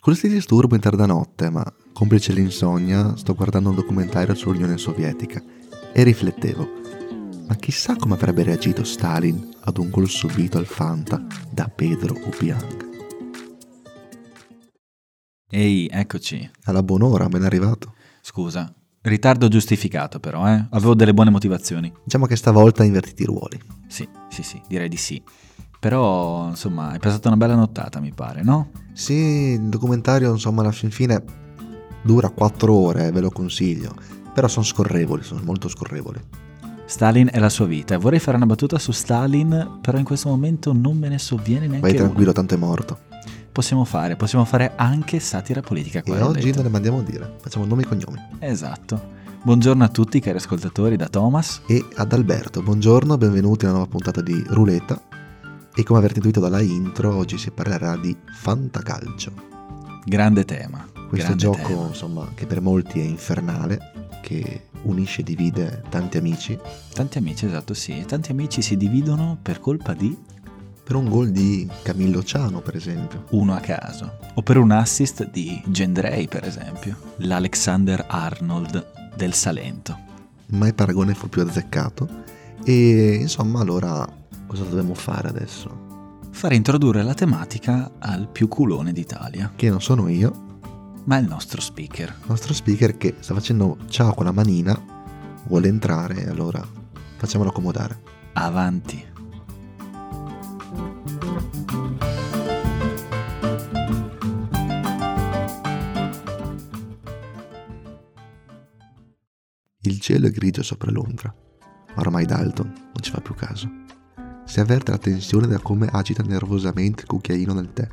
Scusa il disturbo in tarda notte, ma complice l'insonnia, sto guardando un documentario sull'Unione Sovietica e riflettevo. Ma chissà come avrebbe reagito Stalin ad un gol subito al Fanta da Pedro Ubiang. Ehi, eccoci. Alla buon'ora, ben arrivato. Scusa, ritardo giustificato però, eh? Avevo delle buone motivazioni. Diciamo che stavolta invertiti i ruoli. Sì, sì, sì, direi di sì. Però, insomma, hai passato una bella nottata, mi pare, no? Sì, il documentario, insomma, alla fin fine dura 4 ore, ve lo consiglio. Però sono scorrevoli, sono molto scorrevoli. Stalin è la sua vita e vorrei fare una battuta su Stalin, però in questo momento non me ne sovviene neanche Vai tranquillo, una. tanto è morto. Possiamo fare, possiamo fare anche satira politica. E oggi non le mandiamo a dire, facciamo nomi e cognomi. Esatto. Buongiorno a tutti cari ascoltatori da Thomas. E ad Alberto, buongiorno, benvenuti alla nuova puntata di Ruleta. E come avrete intuito dalla intro, oggi si parlerà di fantacalcio. Grande tema. Questo grande gioco, tema. insomma, che per molti è infernale, che unisce e divide tanti amici Tanti amici, esatto, sì. Tanti amici si dividono per colpa di per un gol di Camillo Ciano, per esempio. uno a caso. O per un assist di Gendrei, per esempio. L'Alexander Arnold del Salento. Mai paragone fu più azzeccato. E insomma, allora, cosa dobbiamo fare adesso? Fare introdurre la tematica al più culone d'Italia, Che non sono io, ma il nostro speaker. il nostro speaker che sta facendo ciao con la manina, vuole entrare, allora facciamolo accomodare. Avanti. Il cielo è grigio sopra Londra, ma ormai Dalton non ci fa più caso. Si avverte la tensione da come agita nervosamente il cucchiaino del tè,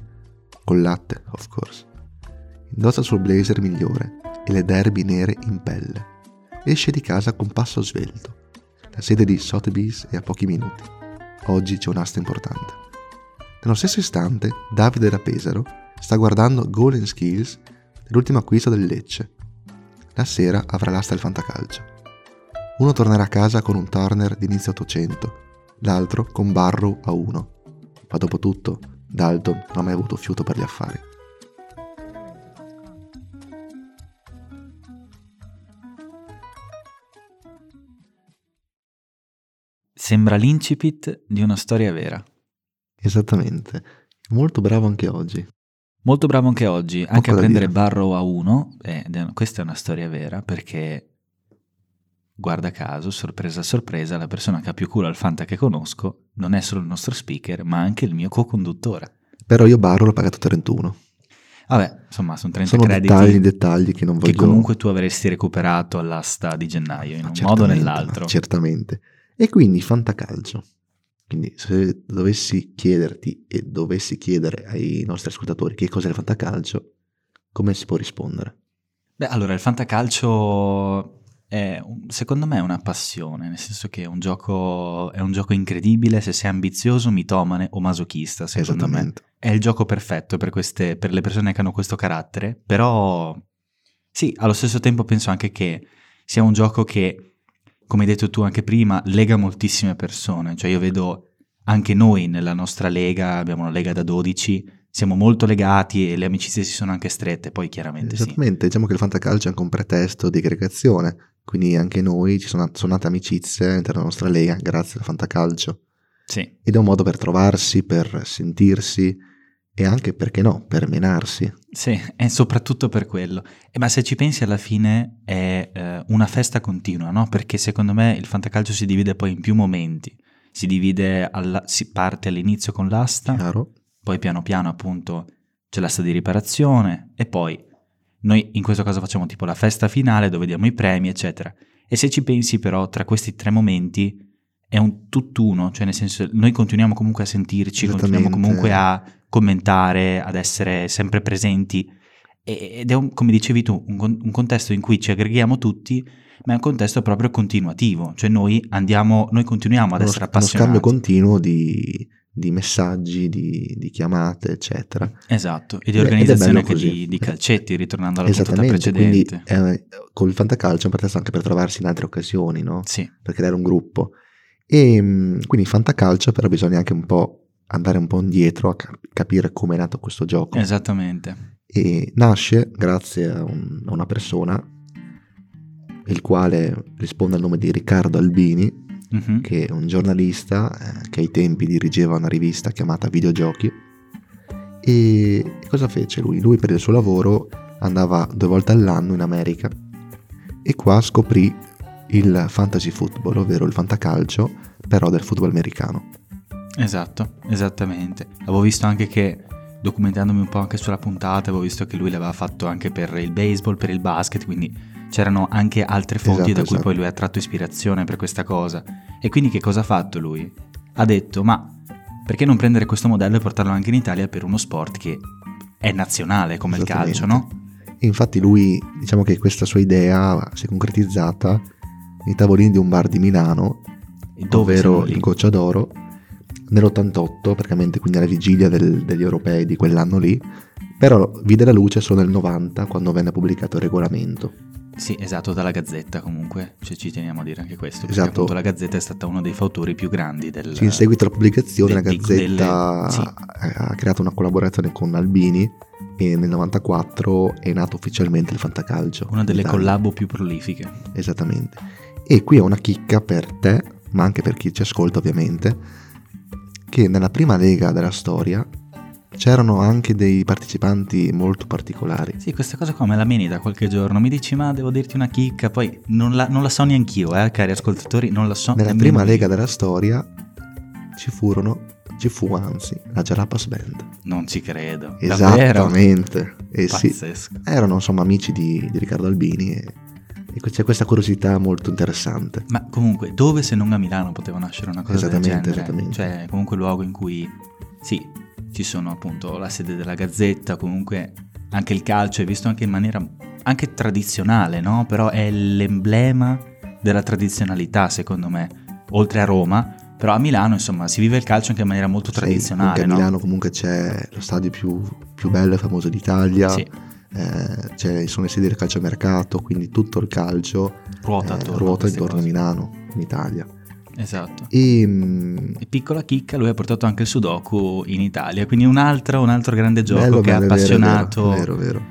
col latte, of course. Indossa il suo blazer migliore e le derby nere in pelle. Esce di casa con passo svelto. La sede di Sotheby's è a pochi minuti. Oggi c'è un'asta importante. Nello stesso istante, Davide da Pesaro sta guardando and Skills dell'ultimo acquisto del Lecce. La sera avrà l'asta del fantacalcio. Uno tornerà a casa con un Turner di inizio 800, l'altro con Barrow a 1. Ma dopo tutto, Dalton non ha mai avuto fiuto per gli affari. Sembra l'incipit di una storia vera. Esattamente. Molto bravo anche oggi. Molto bravo anche oggi, anche a prendere dire. Barrow a 1, ed è- questa è una storia vera perché, guarda caso, sorpresa sorpresa, la persona che ha più culo al Fanta che conosco non è solo il nostro speaker, ma anche il mio co-conduttore. Però io Barrow l'ho pagato 31. Vabbè, insomma, sono 30 Sono crediti dettagli, dettagli che non voglio... che comunque tu avresti recuperato all'asta di gennaio, in Ma un modo o nell'altro. Certamente. E quindi fantacalcio. Quindi se dovessi chiederti e dovessi chiedere ai nostri ascoltatori che cos'è il fantacalcio, come si può rispondere? Beh, allora, il fantacalcio è, secondo me, è una passione, nel senso che è un gioco, è un gioco incredibile se sei ambizioso, mitomane o masochista, secondo me. È il gioco perfetto per, queste, per le persone che hanno questo carattere, però sì, allo stesso tempo penso anche che sia un gioco che, come hai detto tu anche prima, lega moltissime persone. Cioè io vedo anche noi nella nostra lega, abbiamo una lega da 12, siamo molto legati e le amicizie si sono anche strette, poi chiaramente sì. Esattamente, diciamo che il fantacalcio è anche un pretesto di aggregazione, quindi anche noi ci sono, sono nate amicizie all'interno della nostra lega grazie al fantacalcio. Sì, Ed è un modo per trovarsi, per sentirsi e anche, perché no, per menarsi. sì, è soprattutto per quello. Eh, ma se ci pensi alla fine è eh, una festa continua, no? Perché secondo me il fantacalcio si divide poi in più momenti. Si divide, alla- si parte all'inizio con l'asta, Chiaro? poi piano piano appunto c'è l'asta di riparazione e poi noi in questo caso facciamo tipo la festa finale dove diamo i premi eccetera. E se ci pensi però tra questi tre momenti è un tutt'uno, cioè nel senso noi continuiamo comunque a sentirci, continuiamo comunque a commentare, ad essere sempre presenti ed è un- come dicevi tu un, un contesto in cui ci aggreghiamo tutti ma è un contesto proprio continuativo, cioè noi andiamo, noi continuiamo ad uno, essere uno scambio appassionati. continuo di, di messaggi, di, di chiamate, eccetera. Esatto, e di organizzazione anche di, di calcetti, ritornando alla puntata Esattamente, quindi precedente. eh, col fantacalcio è un pretesto anche per trovarsi in altre occasioni, no? Sì, per creare un gruppo. E mh, quindi fantacalcio, però bisogna anche un po' andare un po' indietro a cap- capire come è nato questo gioco. esattamente. e nasce grazie a, un, a una persona, il quale risponde al nome di Riccardo Albini, Mhm. che è un giornalista eh, che ai tempi dirigeva una rivista chiamata Videogiochi. E cosa fece lui? Lui per il suo lavoro andava due volte all'anno in America e qua scoprì il fantasy football, ovvero il fantacalcio, però del football americano. Esatto, esattamente. Avevo visto anche che, documentandomi un po' anche sulla puntata, avevo visto che lui l'aveva fatto anche per il baseball, per il basket, quindi c'erano anche altre fonti Esatto, da cui esatto. poi lui ha tratto ispirazione per questa cosa. E quindi che cosa ha fatto lui? Ha detto, ma perché non prendere questo modello e portarlo anche in Italia per uno sport che è nazionale come il calcio, no? E infatti lui, diciamo che questa sua idea si è concretizzata nei tavolini di un bar di Milano, dove ovvero il Goccia d'Oro, nell'88, praticamente quindi alla vigilia del- degli europei di quell'anno lì, però vide la luce solo nel 90 quando venne pubblicato il regolamento. Sì, esatto, dalla Gazzetta comunque, cioè, ci teniamo a dire anche questo, Esatto. appunto la Gazzetta è stata uno dei fautori più grandi del... Sì, in seguito alla pubblicazione la del- Gazzetta delle- sì. ha creato una collaborazione con Albini e nel 94 è nato ufficialmente il fantacalcio. Una delle collabo più prolifiche. Esattamente. E qui è una chicca per te, ma anche per chi ci ascolta ovviamente, che nella prima lega della storia c'erano anche dei partecipanti molto particolari. Sì, questa cosa qua me la meni da qualche giorno. Mi dici, ma devo dirti una chicca, poi non la, non la so neanch'io, eh, cari ascoltatori, non la so. Nella prima io. lega della storia ci furono, ci fu anzi, la Jalapas Band. Non ci credo. Esattamente. E sì, Pazzesco. erano insomma amici di, di Riccardo Albini e, e c'è questa curiosità molto interessante. Ma comunque, dove se non a Milano poteva nascere una cosa del Esattamente, genere? esattamente. Cioè, comunque luogo in cui, sì, ci sono appunto la sede della Gazzetta, comunque anche il calcio è visto anche in maniera anche tradizionale, no? Però è l'emblema della tradizionalità, secondo me, oltre a Roma. Però a Milano, insomma, si vive il calcio anche in maniera molto Sai, tradizionale, anche a no? Milano comunque c'è lo stadio più, più bello e famoso d'Italia. Sì, eh, c'è- sono le sedi del calciomercato, quindi tutto il calcio ruota eh, attorno. a ruota queste intorno a cose. Milano, in Italia. Esatto. E, E piccola chicca, lui ha portato anche il Sudoku in Italia, quindi un altro, un altro grande gioco bello, che ha bello, è appassionato Vero, vero, vero.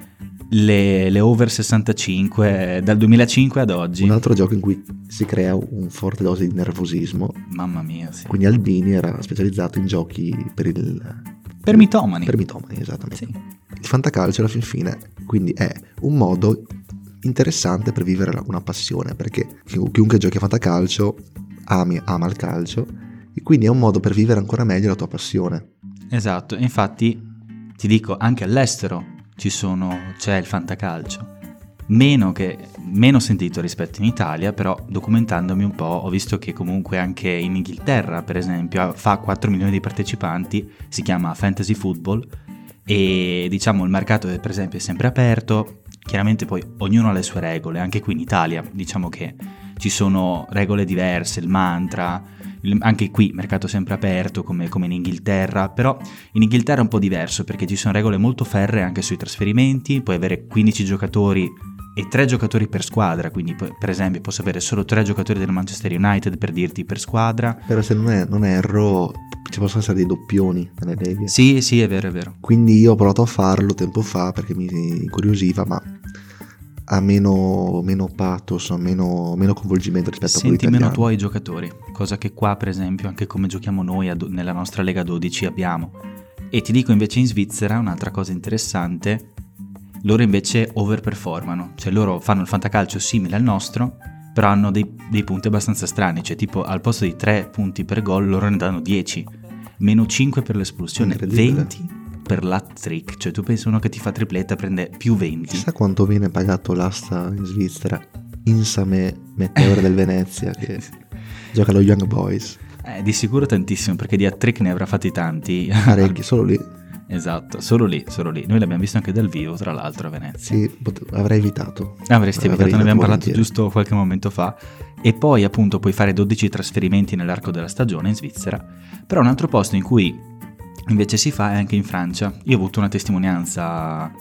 le, le over 65 dal 2005 ad oggi. Un altro gioco in cui si crea un forte dose di nervosismo. Mamma mia, sì. Quindi Albini era specializzato in giochi per il... Per mitomani. Per mitomani, esattamente. Sì. Il fantacalcio alla fin fine, quindi è un modo interessante per vivere una passione, perché chi- chiunque giochi a fantacalcio ami, ama il calcio, e quindi è un modo per vivere ancora meglio la tua passione. Esatto, infatti ti dico, anche all'estero sono, c'è il fantacalcio. Meno, che, meno sentito rispetto in Italia, però documentandomi un po' ho visto che comunque anche in Inghilterra, per esempio, fa 4 milioni di partecipanti, si chiama Fantasy Football e diciamo il mercato per esempio è sempre aperto, chiaramente poi ognuno ha le sue regole, anche qui in Italia diciamo che ci sono regole diverse, il mantra, il- anche qui mercato sempre aperto come, come in Inghilterra, però in Inghilterra è un po' diverso perché ci sono regole molto ferree anche sui trasferimenti, puoi avere 15 giocatori e 3 giocatori per squadra, quindi per esempio posso avere solo 3 giocatori del Manchester United per dirti per squadra. Però se non, è- non erro, ci possono essere dei doppioni nelle leghe. Sì, sì, è vero, è vero. Quindi io ho provato a farlo tempo fa perché mi incuriosiva, ma ha meno, meno pathos, ha meno, meno coinvolgimento rispetto a quello Senti meno italiano. tuoi giocatori, cosa che qua per esempio anche come giochiamo noi a do- nella nostra Lega 12 abbiamo. E ti dico invece in Svizzera un'altra cosa interessante, loro invece overperformano, cioè loro fanno il fantacalcio simile al nostro, però hanno dei, dei punti abbastanza strani, cioè tipo al posto di 3 punti per gol loro ne danno 10, meno 5 per l'espulsione, Incredibile. 20 per l'hat trick, cioè tu pensi uno che ti fa tripletta prende più 20. Chissà quanto viene pagato l'asta in Svizzera. Insame Meteore del Venezia che gioca allo Young Boys. Eh, di sicuro tantissimo perché di hat trick ne avrà fatti tanti. Parecchi, solo lì. Esatto, solo lì, solo lì. Noi l'abbiamo visto anche dal vivo, tra l'altro, a Venezia. Sì, pot- avrei evitato. Avresti evitato, ne abbiamo parlato giusto qualche momento fa. E poi, appunto, puoi fare 12 trasferimenti nell'arco della stagione in Svizzera. Però un altro posto in cui invece si fa anche in Francia. Io ho avuto una testimonianza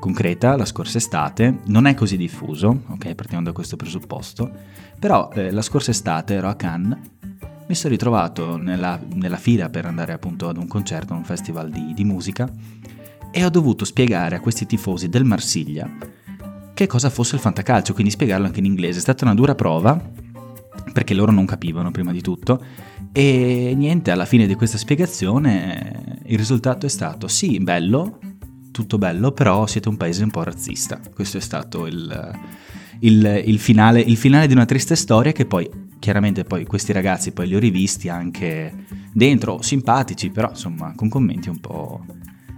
concreta la scorsa estate, non è così diffuso, ok, partiamo da questo presupposto, però eh, la scorsa estate ero a Cannes, mi sono ritrovato nella, nella fila per andare appunto ad un concerto, a un festival di, di musica e ho dovuto spiegare a questi tifosi del Marsiglia che cosa fosse il fantacalcio, quindi spiegarlo anche in inglese. È stata una dura prova, perché loro non capivano prima di tutto, e niente, alla fine di questa spiegazione il risultato è stato sì, bello, tutto bello, però siete un paese un po' razzista. Questo è stato il, il, il, finale, il finale di una triste storia che poi, chiaramente poi questi ragazzi poi li ho rivisti anche dentro, simpatici, però insomma con commenti un po'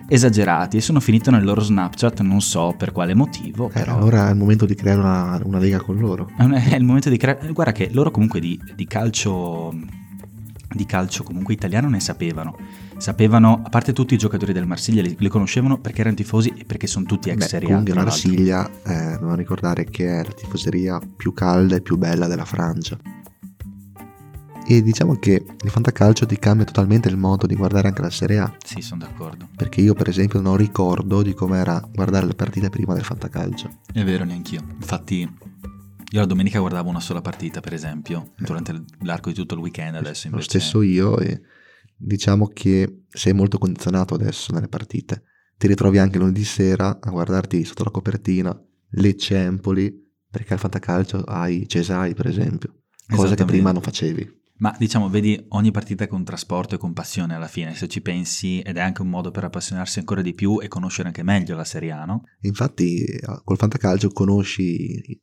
esagerati e sono finito nel loro Snapchat, non so per quale motivo. Eh, allora è il momento di creare una, una lega con loro. È il momento di creare... Guarda che loro comunque di, di calcio di calcio comunque italiano ne sapevano. Sapevano, a parte tutti i giocatori del Marsiglia, li, li conoscevano perché erano tifosi e perché sono tutti ex Serie A. Comunque Marsiglia, eh, dobbiamo ricordare che è la tifoseria più calda e più bella della Francia. E diciamo che il fantacalcio ti cambia totalmente il modo di guardare anche la Serie A. Sì, sono d'accordo. Perché io, per esempio, non ricordo di com'era guardare le partite prima del fantacalcio. È vero, neanch'io. Infatti, io la domenica guardavo una sola partita, per esempio, eh. durante l'arco di tutto il weekend. Adesso invece. Lo stesso io, e diciamo che sei molto condizionato adesso nelle partite. Ti ritrovi anche lunedì sera a guardarti sotto la copertina Lecce Empoli, perché al fantacalcio hai Cesai, per esempio, cosa che prima non facevi. Ma diciamo, vedi ogni partita con trasporto e con passione alla fine, se ci pensi, ed è anche un modo per appassionarsi ancora di più e conoscere anche meglio la Serie A, no? Infatti, col fantacalcio conosci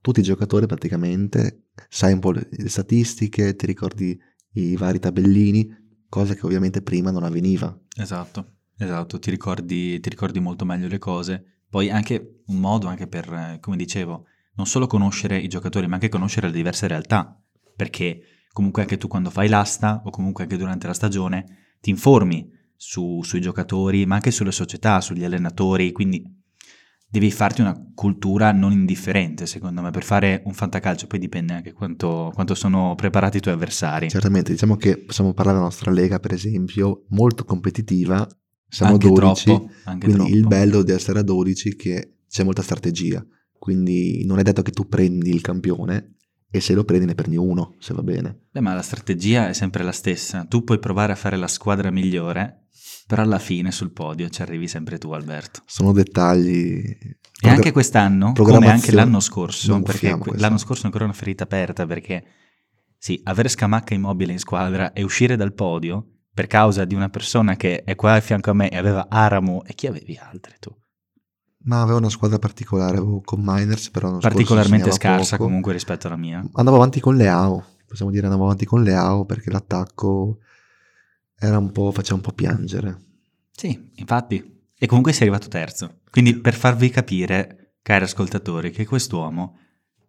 tutti i giocatori praticamente, sai un po' le statistiche, ti ricordi i vari tabellini, cosa che ovviamente prima non avveniva. Esatto, esatto, ti ricordi, ti ricordi molto meglio le cose. Poi anche un modo anche per, come dicevo, non solo conoscere i giocatori, ma anche conoscere le diverse realtà, perché comunque anche tu quando fai l'asta o comunque anche durante la stagione ti informi su, sui giocatori, ma anche sulle società, sugli allenatori, quindi devi farti una cultura non indifferente, secondo me, per fare un fantacalcio, poi dipende anche quanto, quanto sono preparati i tuoi avversari. Certamente, diciamo che possiamo parlare della nostra lega, per esempio, molto competitiva, siamo anche 12, troppo, anche quindi troppo. il bello di essere a 12 è che c'è molta strategia, quindi non è detto che tu prendi il campione, e se lo prendi ne prendi uno, se va bene. Beh, ma la strategia è sempre la stessa. Tu puoi provare a fare la squadra migliore, però alla fine sul podio ci arrivi sempre tu, Alberto. Sono dettagli. E anche quest'anno, come anche l'anno scorso, perché l'anno scorso è ancora una ferita aperta, perché sì, avere Scamacca immobile in squadra e uscire dal podio per causa di una persona che è qua a fianco a me e aveva Aramo e chi avevi altri tu? Ma avevo una squadra particolare, avevo con Miners, però particolarmente scarsa poco. comunque rispetto alla mia. Andavo avanti con Leao, possiamo dire andavo avanti con Leao perché l'attacco era un po', faceva un po' piangere. Sì, infatti. E comunque sei arrivato terzo. Quindi per farvi capire, cari ascoltatori, che quest'uomo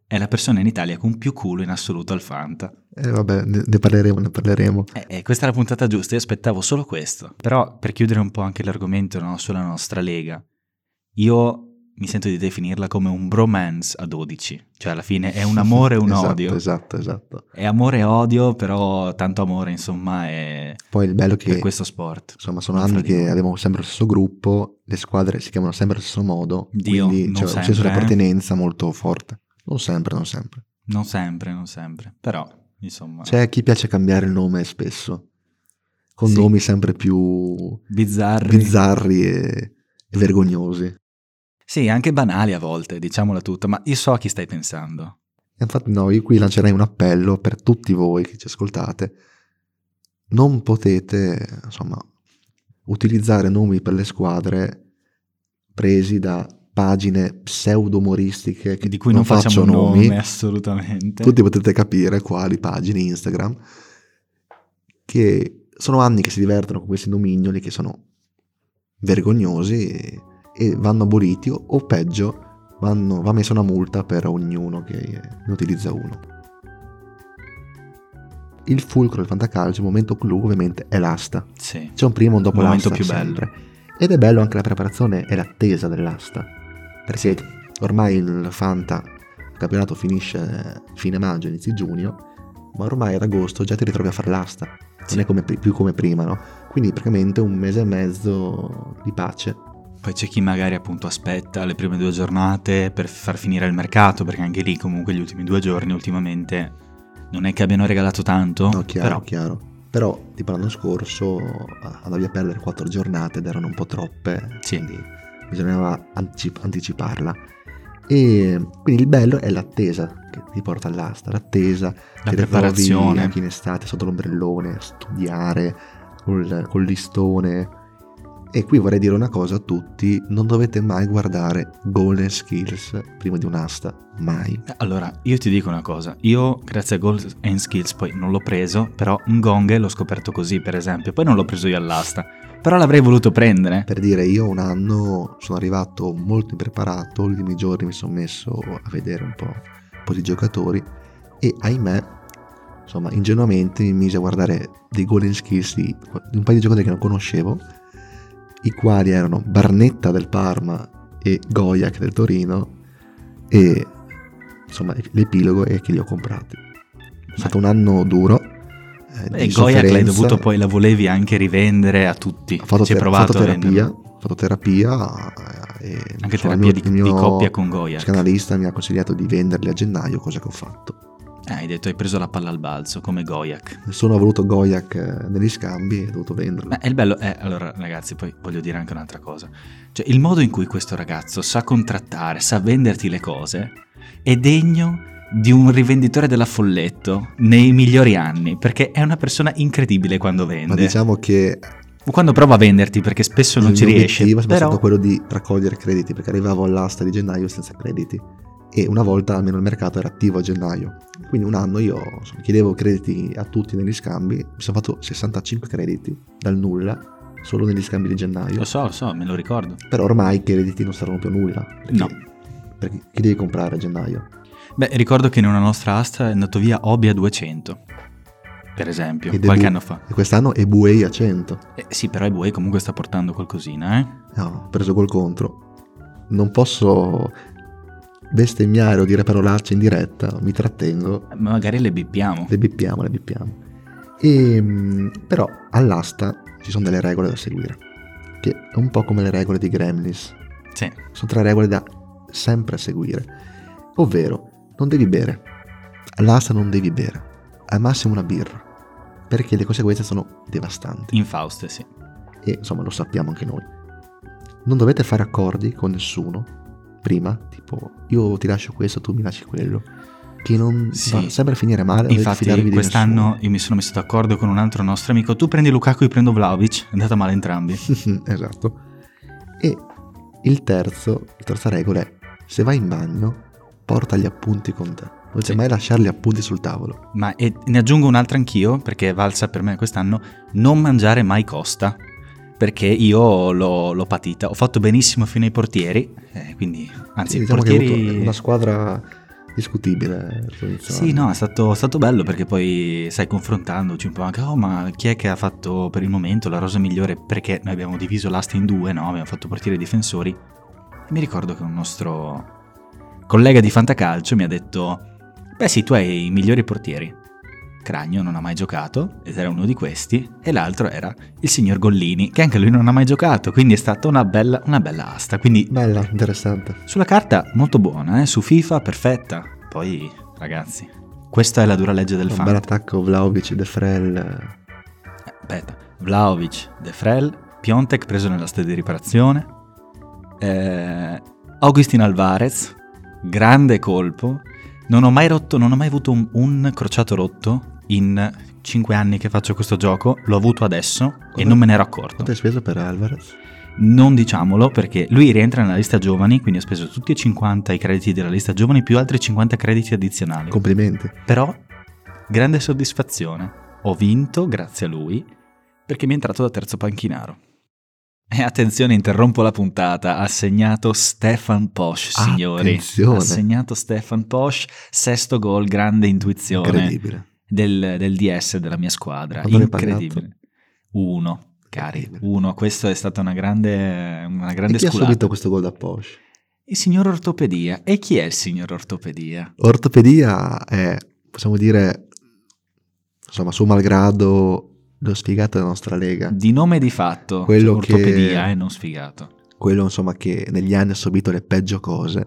è la persona in Italia con più culo in assoluto al Fanta. Eh vabbè, ne, ne parleremo, ne parleremo. Eh, eh, questa è la puntata giusta, io aspettavo solo questo. Però per chiudere un po' anche l'argomento no, sulla nostra lega, io mi sento di definirla come un bromance a 12, cioè alla fine è un amore e un esatto, odio. Esatto, esatto. È amore e odio, però tanto amore insomma è Poi il bello che per questo sport. Insomma, sono anni che abbiamo sempre lo stesso gruppo, le squadre si chiamano sempre allo stesso modo, Dio, quindi c'è sempre, un senso di eh. appartenenza molto forte. Non sempre, non sempre. Non sempre, non sempre, però insomma C'è chi piace cambiare il nome spesso, con Sì. nomi sempre più bizzarri. bizzarri e, e vergognosi. Sì, anche banali a volte, diciamola tutta, ma io so a chi stai pensando. Infatti no, io qui lancerei un appello per tutti voi che ci ascoltate. Non potete, insomma, utilizzare nomi per le squadre presi da pagine pseudo-umoristiche che Di cui non, facciamo faccio nomi. nome assolutamente. Tutti potete capire quali pagine Instagram che sono anni che si divertono con questi nomignoli che sono vergognosi e, vanno aboliti o, o peggio vanno- va messa una multa per ognuno che ne utilizza uno. Il fulcro del fantacalcio, il momento clou ovviamente è l'asta. Sì. C'è un primo e un dopo Il momento l'asta più bello. sempre. Ed è bello anche la preparazione e l'attesa dell'asta. Perché ormai il Fanta il campionato finisce fine maggio, inizio giugno, ma ormai ad agosto già ti ritrovi a fare l'asta. Non Sì. è come, più come prima, no? Quindi praticamente un mese e mezzo di pace. Poi c'è chi magari appunto aspetta le prime due giornate per far finire il mercato, perché anche lì comunque gli ultimi due giorni ultimamente non è che abbiano regalato tanto, No, chiaro, però chiaro. Però, tipo l'anno scorso andavi a perdere quattro giornate ed erano un po' troppe, Sì. quindi bisognava anticip- anticiparla. E quindi il bello è l'attesa che ti porta all'asta, l'attesa, La preparazione. anche in estate sotto l'ombrellone, studiare col, col listone. E qui vorrei dire una cosa a tutti, non dovete mai guardare Golden Skills prima di un'asta, mai. Allora, io ti dico una cosa, io grazie a Gold and Skills poi non l'ho preso, però un gong l'ho scoperto così per esempio, poi non l'ho preso io all'asta, però l'avrei voluto prendere. Per dire, io un anno sono arrivato molto impreparato, gli ultimi giorni mi sono messo a vedere un po', un po' di giocatori e ahimè, insomma, ingenuamente mi mise a guardare dei Golden Skills di un paio di giocatori che non conoscevo, i quali erano Barnetta del Parma e Goyak del Torino e insomma l'epilogo è che li ho comprati. È stato un anno duro. eh, E Goyak l'hai dovuto poi, la volevi anche rivendere a tutti. Ho fatto, Ci ter- provato fatto terapia, ho fatto terapia eh, e Anche insomma, terapia il di, mio- il di mio coppia con Goyak. psicanalista mi ha consigliato di venderli a gennaio, cosa che ho fatto. Eh, hai detto hai preso la palla al balzo come Goyak. Nessuno ha voluto Goyak eh, negli scambi e ho dovuto venderlo. Ma è il bello, è, allora ragazzi, poi voglio dire anche un'altra cosa. Cioè, il modo in cui questo ragazzo sa contrattare, sa venderti le cose, è degno di un rivenditore della Folletto nei migliori anni, perché è una persona incredibile quando Ma vende. diciamo che Quando prova a venderti, perché spesso non ci riesce. obiettivo è Però... stato quello di raccogliere crediti, perché arrivavo all'asta di gennaio senza crediti. E una volta almeno il mercato era attivo a gennaio. Quindi un anno io insomma, chiedevo crediti a tutti negli scambi, mi sono fatto 65 crediti dal nulla, solo negli scambi di gennaio. Lo so, lo so, me lo ricordo. Però ormai i crediti non saranno più nulla. Perché, No. Perché chi devi comprare a gennaio? Beh, ricordo che in una nostra asta è andato via Obi a 200, per esempio, Ed qualche bu- anno fa. E quest'anno è Buei a 100. Eh, sì, però Ebuei comunque sta portando qualcosina, eh? No, ho preso col contro. Non posso bestemmiare o dire parolacce in diretta, mi trattengo. Ma Magari le bippiamo. Le bippiamo, le bippiamo. E, mm, però all'asta ci sono delle regole da seguire, che è un po' come le regole di Gremlins. Sì. Sono tre regole da sempre seguire. Ovvero, non devi bere. All'asta non devi bere. Al massimo una birra. Perché le conseguenze sono devastanti. Infauste, sì. E insomma lo sappiamo anche noi. Non dovete fare accordi con nessuno prima, tipo io ti lascio questo, tu mi lasci quello. Che non Sì. va sempre a finire male. Infatti, quest'anno io mi sono messo d'accordo con un altro nostro amico. Tu prendi Lukaku, io prendo Vlaovic. È andata male entrambi. esatto. E il terzo, la terza regola è se vai in bagno, porta gli appunti con te. Non c'è Sì. mai lasciare gli appunti sul tavolo. Ma e ne aggiungo un'altra anch'io, perché è valsa per me quest'anno. Non mangiare mai costa. Perché io l'ho, l'ho patita. Ho fatto benissimo fino ai portieri. eh, quindi, anzi, Sì, diciamo portieri. una squadra discutibile. Sì, no, è stato, stato bello perché poi, sai, confrontandoci un po' anche, oh, ma chi è che ha fatto per il momento la rosa migliore? Perché noi abbiamo diviso l'asta in due, no? Abbiamo fatto portieri e difensori. E mi ricordo che un nostro collega di Fantacalcio mi ha detto, beh sì, tu hai i migliori portieri. Cragno non ha mai giocato, ed era uno di questi, e l'altro era il signor Gollini, che anche lui non ha mai giocato, quindi è stata una bella, una bella asta. Quindi Bella, interessante. sulla carta molto buona, eh? su FIFA perfetta. Poi, ragazzi, questa è la dura legge del Un fan. bel attacco Vlaovic, De Frel. Aspetta, Vlaovic, De Frel, Piontek preso nella stadia di riparazione, eh, Augustin Alvarez, grande colpo. Non ho mai rotto, non ho mai avuto un, un crociato rotto in 5 anni che faccio questo gioco, l'ho avuto adesso e Come- non me ne ero accorto. Quanto hai speso per Alvarez? Non diciamolo perché lui rientra nella lista giovani, quindi ho speso tutti e 50 i crediti della lista giovani più altri 50 crediti addizionali. Complimenti. Però, grande soddisfazione. Ho vinto grazie a lui perché mi è entrato da terzo panchinaro. E attenzione, interrompo la puntata. Ha segnato Stefan Posch, signori. Attenzione. Ha segnato Stefan Posch, sesto gol, grande intuizione Incredibile. Del, del DS della mia squadra. Quanto Incredibile. Uno, cari. Uno. Questo è stata una grande, una grande E chi ha sculata. subito questo gol da Porsche? Il signor Ortopedia. E chi è il signor Ortopedia? Ortopedia è, possiamo dire, insomma, suo malgrado, lo sfigato della nostra lega. Di nome e di fatto. Quello cioè, ortopedia, che- eh, non sfigato. Quello, insomma, che negli anni ha subito le peggio cose.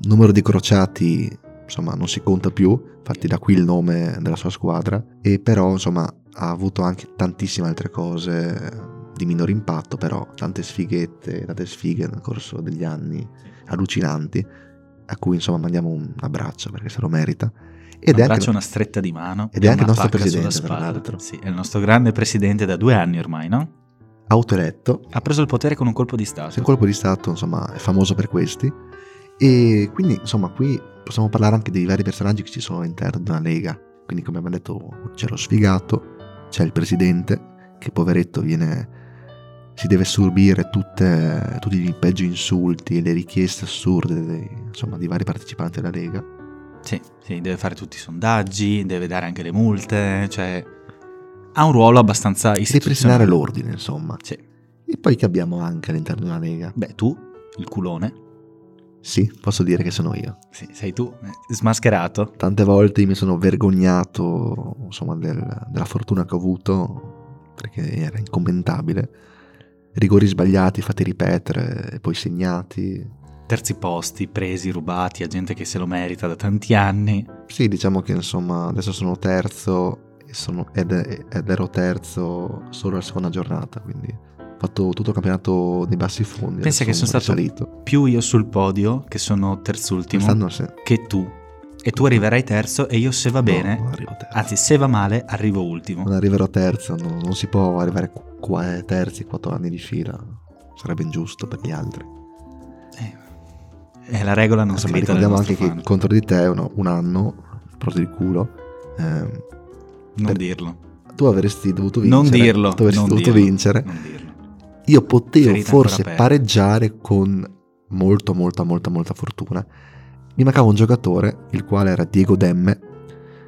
Il numero di crociati, insomma, non si conta più. Infatti da qui il nome della sua squadra. E però, insomma, ha avuto anche tantissime altre cose di minore impatto, però tante sfighette, tante sfighe nel corso degli anni allucinanti, a cui insomma mandiamo un abbraccio perché se lo merita. Ed un abbraccio, una stretta di mano. Ed è anche il nostro presidente, tra l'altro. Sì, è il nostro grande presidente da due anni ormai, no? Autoeletto. Ha preso il potere con un colpo di Stato. Sì, un colpo di Stato, insomma, è famoso per questi. E quindi, insomma, qui possiamo parlare anche dei vari personaggi che ci sono all'interno di una lega. Quindi, come abbiamo detto, c'è lo sfigato, c'è il presidente, che poveretto viene si deve subire tutte, tutti i peggio insulti e le richieste assurde dei, insomma, di vari partecipanti alla Lega. Sì, sì, deve fare tutti i sondaggi, deve dare anche le multe, cioè ha un ruolo abbastanza istituzionale. Ripristinare l'ordine, insomma. Sì. E poi che abbiamo anche all'interno della Lega? Beh, tu, il culone. Sì, posso dire che sono io. Sì, sei tu, eh, smascherato. Tante volte mi sono vergognato, insomma, del, della fortuna che ho avuto, perché era incommentabile rigori sbagliati fatti ripetere poi segnati. Terzi posti, presi, rubati a gente che se lo merita da tanti anni. Sì, diciamo che insomma adesso sono terzo sono, ed, ed, ero terzo solo la seconda giornata, quindi fatto tutto il campionato dei bassi fondi. Pensa che sono stato risalito. più io sul podio, che sono terzultimo, sì. che tu e tu arriverai terzo e io se va bene, no, anzi se va male arrivo ultimo. Non arriverò terzo, no, non si può arrivare qua, eh, terzi quattro anni di fila, sarebbe ingiusto per gli altri. Eh, e la regola non si mette Ricordiamo anche fan. che contro di te uno, un anno, prosi di culo. Eh, non per, dirlo. Tu avresti dovuto vincere. Non dirlo. Tu avresti dovuto dirlo, vincere. Non dirlo. Io potevo Ferita forse pareggiare con molto, molta, molta, molta fortuna mi mancava un giocatore, il quale era Diego Demme.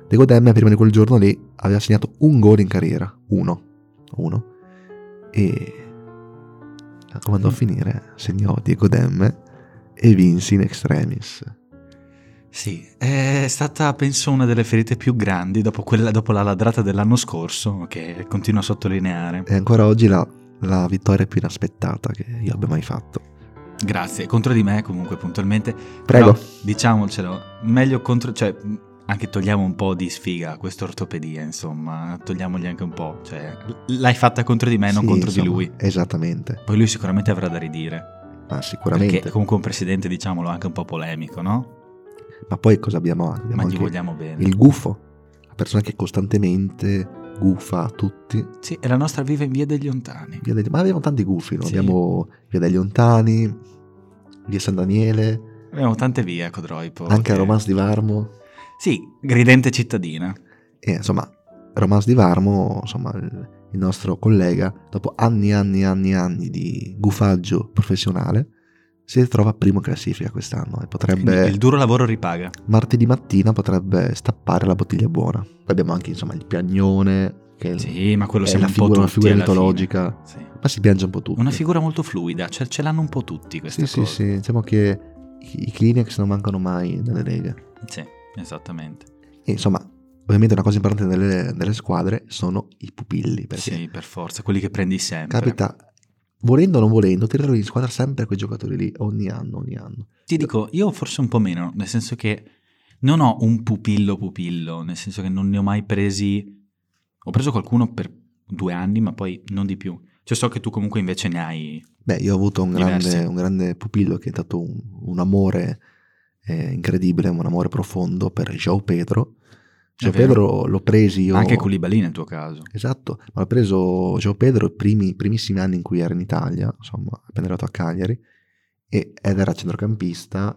Diego Demme prima di quel giorno lì aveva segnato un gol in carriera, uno, uno. E come andò a finire? Segnò Diego Demme e vinsi in extremis. Sì, è stata penso una delle ferite più grandi dopo, quella, dopo la ladrata dell'anno scorso, che continuo a sottolineare. E ancora oggi la, la vittoria più inaspettata che io abbia mai fatto. Grazie, contro di me comunque puntualmente. Prego. Però, diciamocelo, meglio contro... cioè anche togliamo un po' di sfiga a questa ortopedia, insomma, togliamogli anche un po', cioè l'hai fatta contro di me, sì, non contro insomma, di lui. Esattamente. Poi lui sicuramente avrà da ridire. Ma sicuramente. Perché comunque un presidente, diciamolo, anche un po' polemico, no? Ma poi cosa abbiamo? abbiamo Ma gli vogliamo bene. Il gufo, la persona che costantemente gufa a tutti. Sì, è la nostra viva in Via degli Ontani. Via degli... Ma abbiamo tanti gufi, no? Sì. Abbiamo Via degli Ontani, Via San Daniele. Abbiamo tante vie a Codroipo. Anche che... a Romans di Varmo. Sì, gridente cittadina. E insomma, Romans di Varmo, insomma, il, nostro collega, dopo anni e anni e anni e anni di gufaggio professionale, si ritrova primo in classifica quest'anno e potrebbe... Quindi il duro lavoro ripaga. Martedì mattina potrebbe stappare la bottiglia buona. Poi abbiamo anche insomma il piagnone, che sì, ma quello è la figura, una figura mitologica. Sì. Ma si piange un po' tutti. Una figura molto fluida, cioè ce l'hanno un po' tutti queste sì, cose. Sì, sì, diciamo che i, Kleenex non mancano mai nelle leghe. Sì, esattamente. E insomma, ovviamente una cosa importante nelle, nelle squadre sono i pupilli. Sì, per forza, quelli che prendi sempre. Capita, volendo o non volendo, tirare in squadra sempre quei giocatori lì, ogni anno, ogni anno. Ti dico, io forse un po' meno, nel senso che non ho un pupillo pupillo, nel senso che non ne ho mai presi ho preso qualcuno per due anni, ma poi non di più. Cioè so che tu comunque invece ne hai... Beh, io ho avuto un, grande, un grande, pupillo che è stato un, un amore eh, incredibile, un amore profondo per João Pedro. João Pedro l'ho preso io... Anche Koulibaly nel tuo caso. Esatto, ma l'ho preso João Pedro i primi, primissimi anni in cui era in Italia, insomma, appena arrivato a Cagliari, ed era centrocampista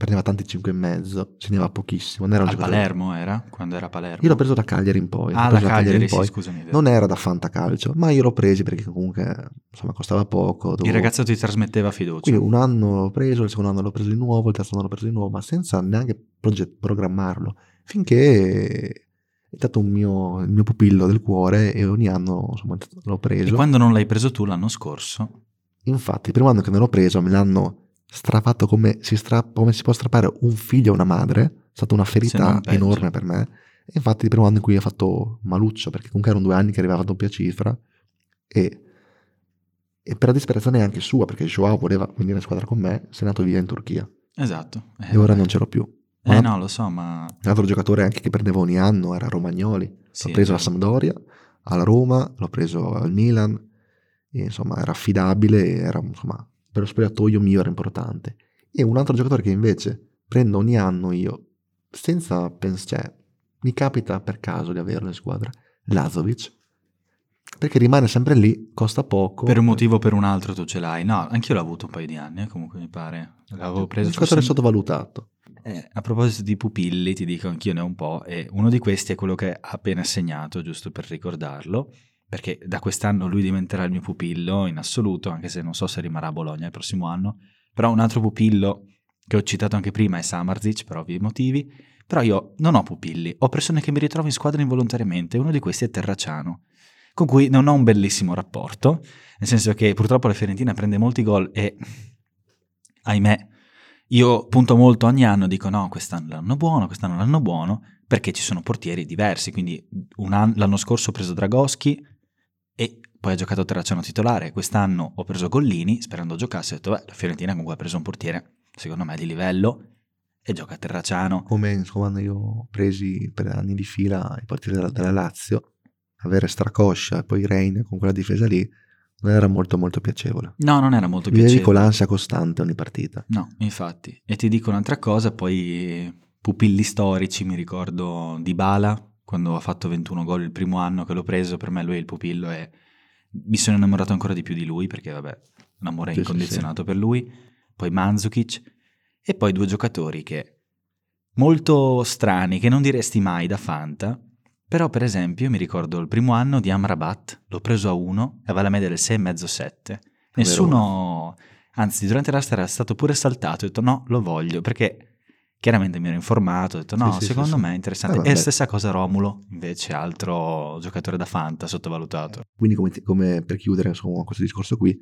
prendeva tanti 5 e mezzo, segnava pochissimo. Non era a Palermo era? Quando era a Palermo? Io l'ho preso da Cagliari in poi. Ah, da Cagliari, in poi. scusami. Non era da fantacalcio, ma io l'ho preso perché comunque insomma, costava poco. Dovevo... Il ragazzo ti trasmetteva fiducia. Quindi un anno l'ho preso, il secondo anno l'ho preso di nuovo, il terzo anno l'ho preso di nuovo, ma senza neanche proget- programmarlo. Finché è stato un mio, il mio pupillo del cuore e ogni anno insomma, l'ho preso. E quando non l'hai preso tu l'anno scorso? Infatti, il primo anno che non l'ho preso me l'hanno strappato come si, strappa, come si può strappare un figlio a una madre, è stata una ferita enorme per me. E infatti il primo anno in cui ho fatto maluccio, perché comunque erano due anni che arrivava a doppia cifra, e, e per la disperazione anche sua, perché Joao voleva venire in squadra con me, se è andato via in Turchia. Esatto. Eh, e ora non ce l'ho più. Eh ma no, lo so, ma... Un altro giocatore anche che prendeva ogni anno era Romagnoli. Sì, L'ho preso la Sampdoria, alla Roma, l'ho preso al Milan, e, insomma era affidabile, era, insomma, per lo spogliatoio mio era importante. E un altro giocatore che invece prendo ogni anno io, senza pensare, cioè, mi capita per caso di averlo in squadra, Lazovic, perché rimane sempre lì, costa poco. Per un motivo o per un altro tu ce l'hai. No, anch'io l'ho avuto un paio di anni, eh, comunque mi pare. L'avevo preso. Un giocatore forse- sottovalutato. Eh, a proposito di pupilli, ti dico anch'io ne ho un po', e uno di questi è quello che ha appena segnato, giusto per ricordarlo, perché da quest'anno lui diventerà il mio pupillo in assoluto, anche se non so se rimarrà a Bologna il prossimo anno, però un altro pupillo che ho citato anche prima è Samarzic, per ovvi motivi, però io non ho pupilli, ho persone che mi ritrovo in squadra involontariamente, uno di questi è Terraciano, con cui non ho un bellissimo rapporto, nel senso che purtroppo la Fiorentina prende molti gol e, ahimè, io punto molto ogni anno, dico no, quest'anno l'anno buono, quest'anno l'anno buono, perché ci sono portieri diversi, quindi anno- l'anno scorso ho preso Dragoschi e poi ha giocato Terracciano titolare, quest'anno ho preso Gollini, sperando giocasse, ho detto beh, la Fiorentina comunque ha preso un portiere, secondo me di livello, e gioca Terracciano. Come quando io ho presi per anni di fila i portieri della, della Lazio, avere Stracoscia e poi Rein con quella difesa lì non era molto molto piacevole. No, non era molto Vivevi piacevole. con l'ansia costante ogni partita. No, infatti. E ti dico un'altra cosa, poi pupilli storici, mi ricordo di Bala, quando ha fatto 21 gol il primo anno che l'ho preso, per me lui è il pupillo e mi sono innamorato ancora di più di lui perché vabbè, un amore Sì, sì, incondizionato per lui, poi Mandzukic e poi due giocatori che molto strani, che non diresti mai da Fanta, però per esempio mi ricordo il primo anno di Amrabat, l'ho preso a 1 e aveva la media del 6,5-7. Nessuno, anzi durante l'asta era stato pure saltato, ho detto no, lo voglio perché chiaramente mi ero informato, ho detto no, Sì, secondo sì, me è interessante. Eh, e stessa cosa Romulo, invece altro giocatore da Fanta sottovalutato. Quindi come, come per chiudere insomma, questo discorso qui,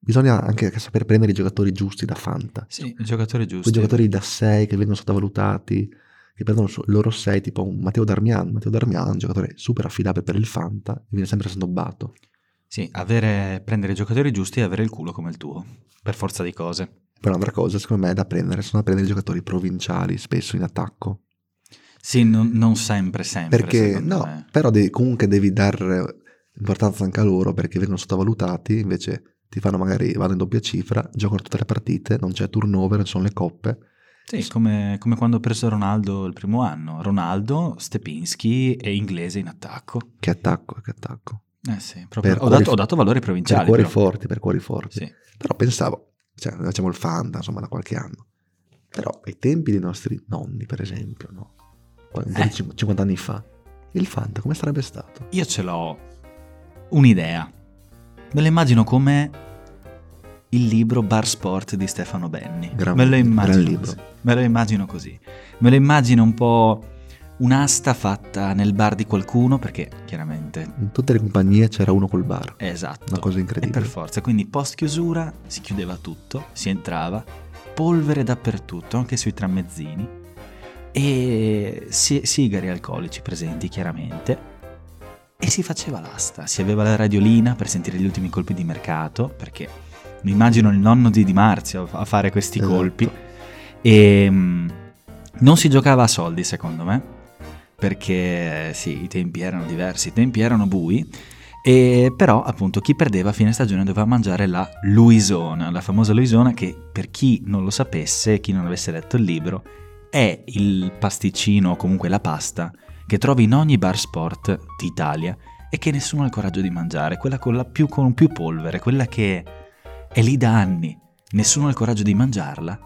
bisogna anche saper prendere i giocatori giusti da Fanta. Sì, il giocatore giusto. Quei giocatori da 6 che vengono sottovalutati, che prendono il loro 6, tipo un Matteo Darmian. Matteo Darmian è un giocatore super affidabile per il Fanta e viene sempre snobbato. Sì, avere, prendere i giocatori giusti e avere il culo come il tuo, per forza di cose. Poi un'altra cosa, secondo me, è da prendere, sono da prendere i giocatori provinciali, spesso in attacco. Sì, non, non sempre, sempre. Perché, no, me. però de- comunque devi dare importanza anche a loro perché vengono sottovalutati, invece ti fanno magari, vanno in doppia cifra, giocano tutte le partite, non c'è turnover, non sono le coppe. Sì, come, come quando ho preso Ronaldo il primo anno. Ronaldo, Stepinski e inglese in attacco. Che attacco, che attacco. Eh sì, proprio- Per ho, dato, ho dato valori Per provinciali. cuori però. forti, per cuori forti. Sì. Però pensavo, cioè, facciamo il Fanta, insomma, da qualche anno. Però ai tempi dei nostri nonni, per esempio, no? Qua- un po' di Eh. cin- 50 anni fa, il Fanta come sarebbe stato? Io ce l'ho un'idea. Me lo immagino come il libro Bar Sport di Stefano Benni. Gran- me lo immagino libro. così. Me lo immagino così. Me lo immagino un po' un'asta fatta nel bar di qualcuno, perché chiaramente In tutte le compagnie c'era uno col bar. esatto. Una cosa E incredibile. per forza, quindi post chiusura si chiudeva tutto, si entrava, polvere dappertutto, anche sui tramezzini, e si- sigari alcolici presenti chiaramente, e si faceva l'asta. Si aveva la radiolina per sentire gli ultimi colpi di mercato, perché mi immagino il nonno di Di Marzio a fare questi Esatto. colpi, e mm, non si giocava a soldi secondo me, perché sì, i tempi erano diversi, i tempi erano bui, e però appunto chi perdeva a fine stagione doveva mangiare la Luisona, la famosa Luisona che per chi non lo sapesse, chi non avesse letto il libro, è il pasticcino o comunque la pasta che trovi in ogni bar sport d'Italia e che nessuno ha il coraggio di mangiare, quella con, la più, con più polvere, quella che è lì da anni, nessuno ha il coraggio di mangiarla,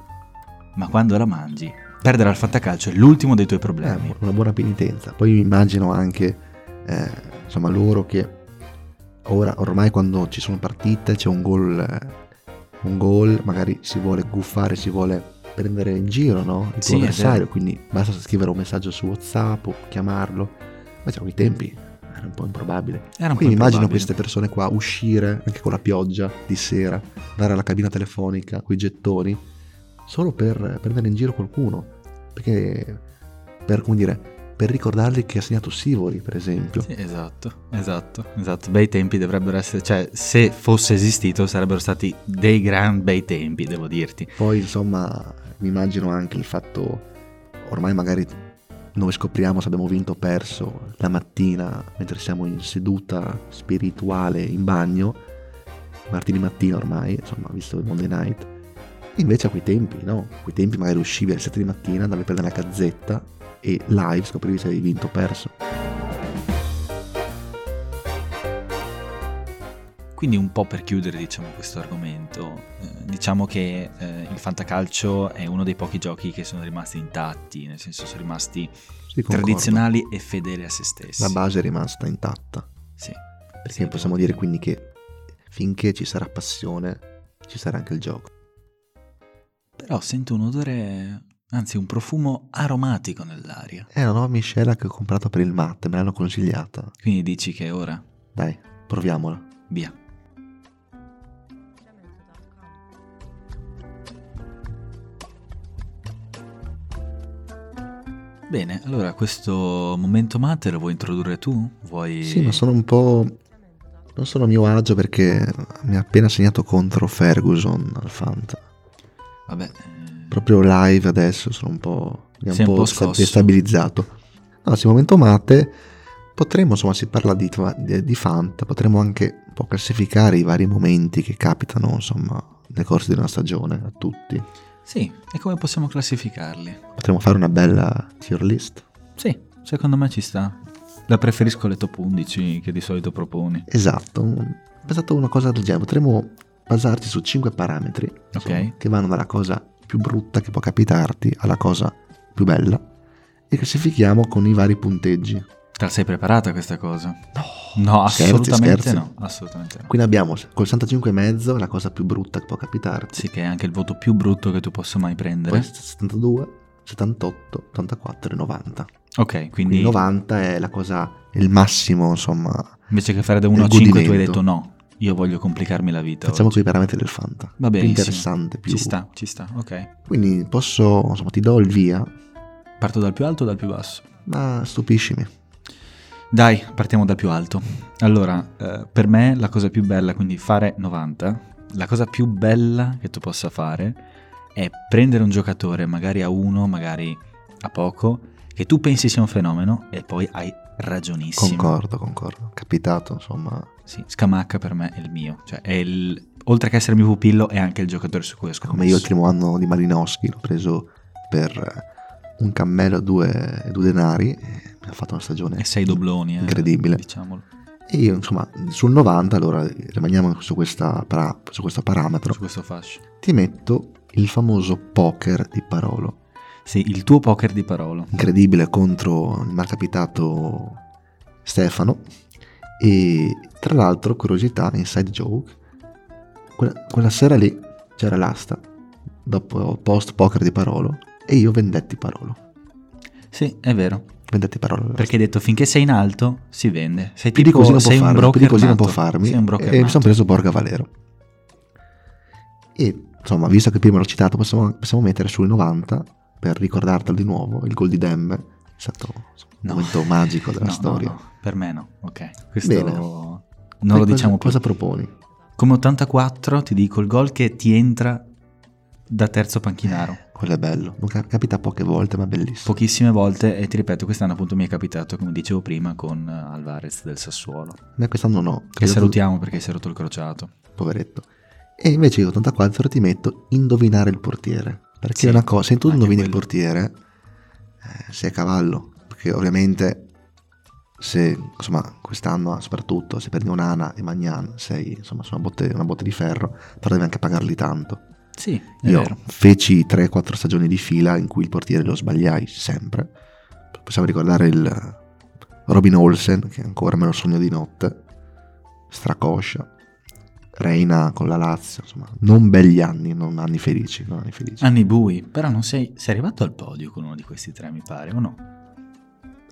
ma quando la mangi, perdere al fantacalcio è l'ultimo dei tuoi Eh, problemi. una buona penitenza. Poi mi immagino anche, eh, insomma, loro che ora, ormai quando ci sono partite, c'è un gol, eh, un gol, magari si vuole guffare, si vuole prendere in giro, no? Il Sì, tuo è avversario, quindi basta scrivere un messaggio su WhatsApp o chiamarlo. Ma c'erano i tempi, era un po' improbabile. Era un Quindi po' immagino queste persone qua uscire anche con la pioggia di sera, andare alla cabina telefonica con i gettoni, solo per prendere in giro qualcuno. Perché, per, come dire, per ricordargli che ha segnato Sivori, per esempio. Sì, esatto, esatto, esatto. Bei tempi dovrebbero essere, cioè, se fosse esistito sarebbero stati dei gran bei tempi, devo dirti. Poi, insomma, mi immagino anche il fatto, ormai magari noi scopriamo se abbiamo vinto o perso la mattina mentre siamo in seduta spirituale in bagno, martedì mattina ormai, insomma, visto il Monday Night. Invece a quei tempi, no? A quei tempi magari uscivi alle 7 di mattina, andavi a prendere la gazzetta e live scoprivi se avevi vinto o perso. Quindi un po' per chiudere diciamo, questo argomento, eh, diciamo che eh, il fantacalcio è uno dei pochi giochi che sono rimasti intatti, nel senso sono rimasti Sì, tradizionali e fedeli a se stessi. La base è rimasta intatta. Sì. Perché Sì, possiamo dire quindi che finché ci sarà passione, ci sarà anche il gioco. Però sento un odore, anzi un profumo aromatico nell'aria. È una nuova miscela che ho comprato per il matte, me l'hanno consigliata. Quindi dici che è ora? Dai, proviamola. Via. Bene, allora questo momento mate lo vuoi introdurre tu? Vuoi... Sì, ma sono un po'... Non sono a mio agio perché mi ha appena segnato contro Ferguson al Fanta. Vabbè, Proprio live adesso sono un po'... Mi ha un un po' po' destabilizzato. No, se momento mate potremmo, insomma, si parla di, di, di Fanta, potremmo anche un po' classificare i vari momenti che capitano, insomma, nel corso di una stagione a tutti. Sì, e come possiamo classificarli? Potremmo fare una bella tier list. Sì, secondo me ci sta. La preferisco alle top 11 che di solito proponi. Esatto, ho pensato a una cosa del genere, potremmo basarci su cinque parametri insomma, che vanno dalla cosa più brutta che può capitarti alla cosa più bella e classifichiamo con i vari punteggi. Te la sei preparata questa cosa? No, No, Scherzi, assolutamente scherzi. no. Assolutamente no. Quindi abbiamo col 65,5 la cosa più brutta che può capitarti, Sì, che è anche il voto più brutto che tu possa mai prendere. poi 72, 78, 84 e 90. Ok, Quindi quindi 90 è la cosa, il massimo, insomma. invece che fare da 1 a il 5 tu hai godimento. detto no, io voglio complicarmi la vita. Facciamo quei parametri del Fanta. Va benissimo. interessante, più... Ci sta, ci sta, ok. Quindi posso, insomma, ti do il via, Parto dal più alto o dal più basso? ma stupiscimi. Dai, partiamo dal più alto. Allora, eh, per me la cosa più bella, quindi fare 90, la cosa più bella che tu possa fare è prendere un giocatore, magari a uno, magari a poco, che tu pensi sia un fenomeno e poi hai ragionissimo. Concordo, concordo. Capitato, insomma. Sì, Scamacca per me è il mio, cioè è il... Oltre che essere il mio pupillo, è anche il giocatore su cui ho scommesso. Come io il primo anno di Malinowski l'ho preso per un cammello e due, due denari ha fatto una stagione E sei dobloni, eh, incredibile. Diciamolo. E io, insomma, sul 90, allora rimaniamo su, questa para- su questo parametro, Su questo fascio. ti metto il famoso poker di Parolo. Sì, il tuo poker di parolo. Incredibile contro il malcapitato Stefano. E tra l'altro, curiosità, inside joke, quella, quella sera lì c'era l'asta, dopo post poker di Parolo, e io vendetti Parolo. Sì, è vero. Parolo. all'asta. Perché hai detto finché sei in alto si vende. Sei più di tipo così non può sei un farmi, più di così non può farmi. E mi sono preso Borga Valero. E insomma, visto che prima l'ho citato, possiamo, possiamo mettere sui 90 per ricordartelo di nuovo. Il gol di Dem è stato un No. momento magico della No, storia. no, per me no. Ok. Questo Bene. non Poi lo cosa- diciamo più. Cosa proponi? Come 84 ti dico il gol che ti entra da terzo panchinaro. Quello è bello. Non ca- capita poche volte, ma bellissimo. Pochissime volte e ti ripeto, quest'anno appunto mi è capitato, come dicevo prima, con eh, Alvarez del Sassuolo. Me quest'anno no. Che salutiamo perché si è rotto il crociato. Poveretto. E invece io 84 ti metto indovinare il portiere. Perché Sì, è una cosa, se tu indovini il quello. portiere, eh, sei a cavallo. Perché ovviamente se, insomma, quest'anno soprattutto, se prendi un'ana e Magnan, sei, insomma, su una botte, una botte di ferro, però devi anche pagarli tanto. Sì, Io vero. feci 3-4 stagioni di fila in cui il portiere lo sbagliai sempre. Possiamo ricordare il Robin Olsen, che ancora me lo sogno di notte, Stracoscia, Reina con la Lazio, insomma, non begli anni, non anni felici, non anni felici. Anni bui, però non sei, sei arrivato al podio con uno di questi tre, mi pare, o no?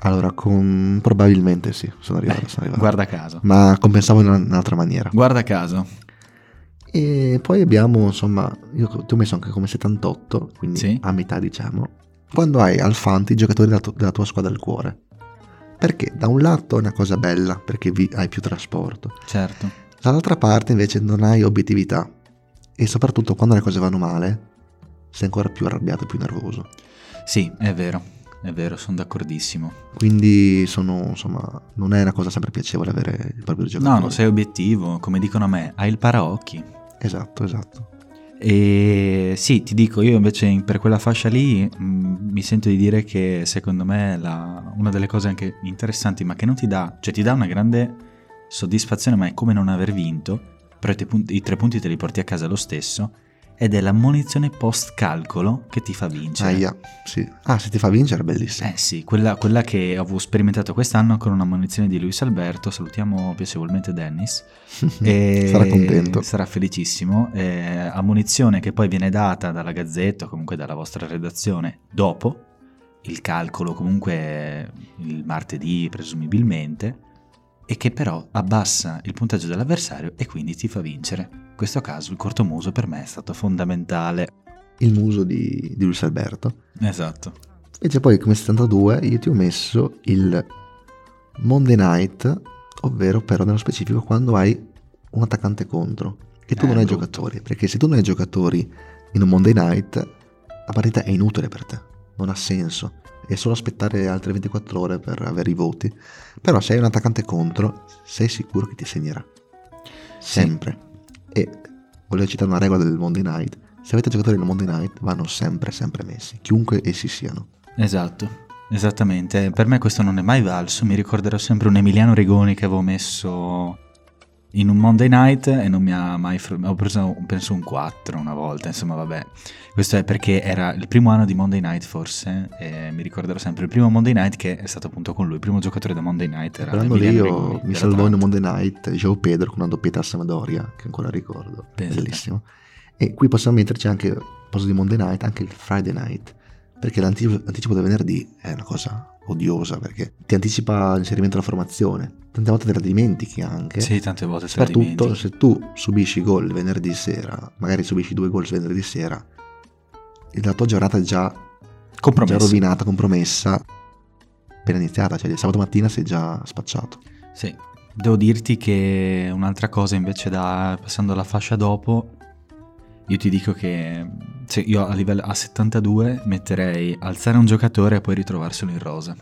Allora, con... probabilmente sì, sono arrivato, Beh, sono arrivato. guarda caso. Ma compensavo in una- un'altra maniera. Guarda caso. E poi abbiamo, insomma, io ti ho messo anche come 78, quindi Sì. a metà diciamo, quando hai al Fanti i giocatori della, tu- della tua squadra del cuore. Perché da un lato è una cosa bella, perché vi- hai più trasporto, Certo. dall'altra parte invece non hai obiettività e soprattutto quando le cose vanno male sei ancora più arrabbiato e più nervoso. Sì, è vero. è vero, sono d'accordissimo. Quindi sono, insomma, non è una cosa sempre piacevole avere il proprio giocatore. No, non sei obiettivo, come dicono a me, hai il paraocchi. Esatto, esatto. E sì, ti dico, io invece in- per quella fascia lì mh, mi sento di dire che secondo me la- una delle cose anche interessanti, ma che non ti dà, cioè ti dà una grande soddisfazione, ma è come non aver vinto, però te- i tre punti te li porti a casa lo stesso, ed è la munizione post calcolo che ti fa vincere. Aia, sì. Ah, se ti fa vincere bellissimo. Eh sì, quella, quella che avevo sperimentato quest'anno con una munizione di Luis Alberto, salutiamo piacevolmente Dennis. Sarà contento. Sarà felicissimo. Eh, ammonizione che poi viene data dalla Gazzetta o comunque dalla vostra redazione dopo il calcolo, comunque il martedì presumibilmente, e che però abbassa il punteggio dell'avversario e quindi ti fa vincere. In questo caso il cortomuso per me è stato fondamentale. Il muso di, di Luis Alberto. Esatto. Invece poi come 72 io ti ho messo il Monday Night, ovvero però nello specifico quando hai un attaccante contro e tu Eh, non hai brutto. giocatori, perché se tu non hai giocatori in un Monday Night la partita è inutile per te, non ha senso, è solo aspettare altre 24 ore per avere i voti, però se hai un attaccante contro sei sicuro che ti segnerà, sempre. E volevo citare una regola del Monday Night, se avete giocatori nel Monday Night vanno sempre, sempre messi, chiunque essi siano. Esatto, esattamente. Per me questo non è mai valso. Mi ricorderò sempre un Emiliano Rigoni che avevo messo in un Monday night e non mi ha mai. fr- Ho preso penso un 4 una volta. Insomma, vabbè. Questo è perché era il primo anno di Monday night, forse. E mi ricorderò sempre il primo Monday night che è stato appunto con lui. Il primo giocatore da Monday night era Quell'anno lì io mi salvò in un. Monday Night Joe Pedro con una doppietta a Sampdoria, che ancora ricordo. Pensate. Bellissimo. E qui possiamo metterci anche, posto di Monday Night, anche il Friday Night. Perché l'anticipo, l'anticipo del venerdì è una cosa odiosa, perché ti anticipa l'inserimento della formazione. Tante volte te la dimentichi anche. Sì, tante volte la Soprattutto se tu subisci gol venerdì sera, magari subisci due gol venerdì sera, e la tua giornata è già, già rovinata, compromessa, appena iniziata, cioè il sabato mattina sei già spacciato. Sì, devo dirti che un'altra cosa invece da passando alla fascia dopo, io ti dico che se io a livello a 72 metterei alzare un giocatore e poi ritrovarselo in rosa.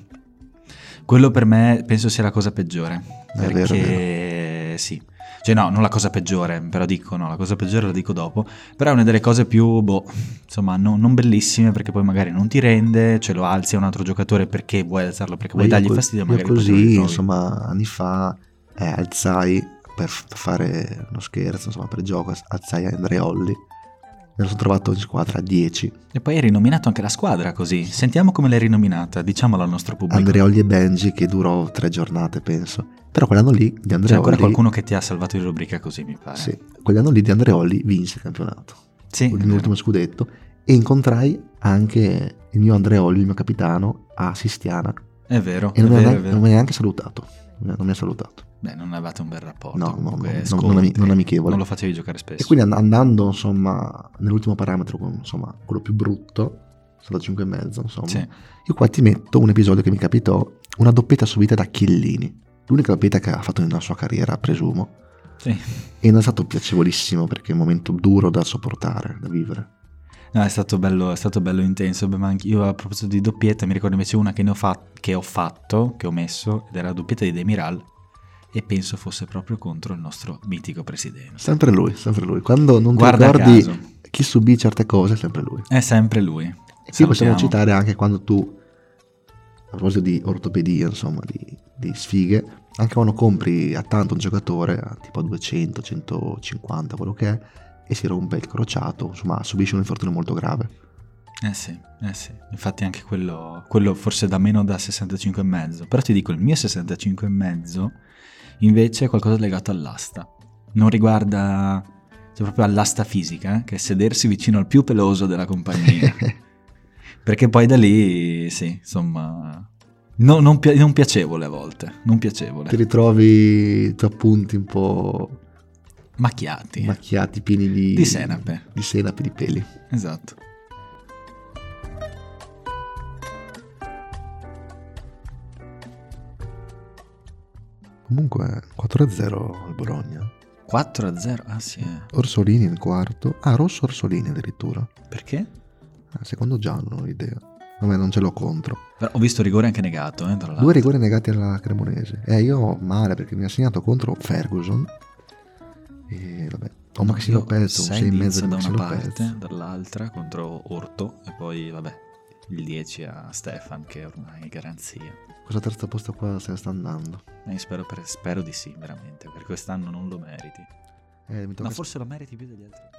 Quello per me penso sia la cosa peggiore, È vero, perché sì. Cioè no, non la cosa peggiore, però dico no, la cosa peggiore la dico dopo, però è una delle cose più, boh, insomma, no- non bellissime perché poi magari non ti rende, ce lo alzi a un altro giocatore perché vuoi alzarlo, perché vuoi dargli co- fastidio, io magari così, insomma, anni fa eh, alzai per fare uno scherzo, insomma, per gioco, alzai Andreolli. Me lo sono trovato in squadra a 10. E poi hai rinominato anche la squadra così. Sentiamo come l'hai rinominata, diciamolo al nostro pubblico. Andreolli e Benji che durò tre giornate, penso. Però quell'anno lì di C'è Andreolli... ancora qualcuno che ti ha salvato in rubrica così, mi pare. Sì, quell'anno lì di Andreolli vinse il campionato. Sì, il mio ultimo scudetto. E incontrai anche il mio Andreolli, il mio capitano, a Sistiana. è vero, E non, mi, ha vero, neanche, è vero. non mi ha neanche salutato. Non mi ha salutato. Beh, non avevate un bel rapporto. No, no, no, non- ami- non amichevole. Non lo facevi giocare spesso. E quindi and- andando, insomma, nell'ultimo parametro, insomma, quello più brutto, stato 5 e mezzo, insomma. Sì. Io qua ti metto un episodio che mi capitò, una doppietta subita da Chiellini. L'unica doppietta che ha fatto nella sua carriera, presumo. Sì. E non è stato piacevolissimo perché è un momento duro da sopportare, da vivere. No, è stato bello, è stato bello intenso. Beh, ma anche io a proposito di doppietta, mi ricordo invece una che, ne ho, fa- che ho fatto, che ho messo, ed era la doppietta di Demiral. E penso fosse proprio contro il nostro mitico presidente. Sempre lui, sempre lui. Quando non Guarda ti ricordi caso. chi subì certe cose, è sempre lui. È sempre lui. E qui possiamo citare anche quando tu, a proposito di ortopedia, insomma, di, di sfighe, anche quando compri a tanto un giocatore, tipo a 200, 150, quello che è, e si rompe il crociato, insomma, subisce un infortunio molto grave. Eh sì, eh sì. Infatti anche quello, quello forse da meno da 65,5. Però ti dico, il mio 65,5 invece è qualcosa legato all'asta. Non riguarda, cioè proprio all'asta fisica, eh, che è sedersi vicino al più peloso della compagnia. Perché poi da lì, sì, insomma, no- non, pi- non piacevole a volte, non piacevole. Ti ritrovi i tuoi appunti un po' Macchiati. macchiati, pieni di... Di senape. Di senape, di peli. Esatto. Comunque, 4-0 al Bologna. 4-0, ah sì. eh. Orsolini nel quarto. Ah, rosso Orsolini addirittura. Perché? Ah, secondo giallo, non ho idea. Vabbè, non ce l'ho contro. Però ho visto rigore anche negato, eh, tra l'altro. Due rigori negati alla Cremonese. Eh, io male perché mi ha segnato contro Ferguson. E vabbè, ho un sei 6 e mezzo da una parte, dall'altra contro Orto e poi vabbè il 10 a Stefan che ormai è garanzia. Questo terzo posto qua se ne sta andando. E spero, per- spero di sì, veramente, perché quest'anno non lo meriti. Eh, Ma forse lo meriti più degli altri.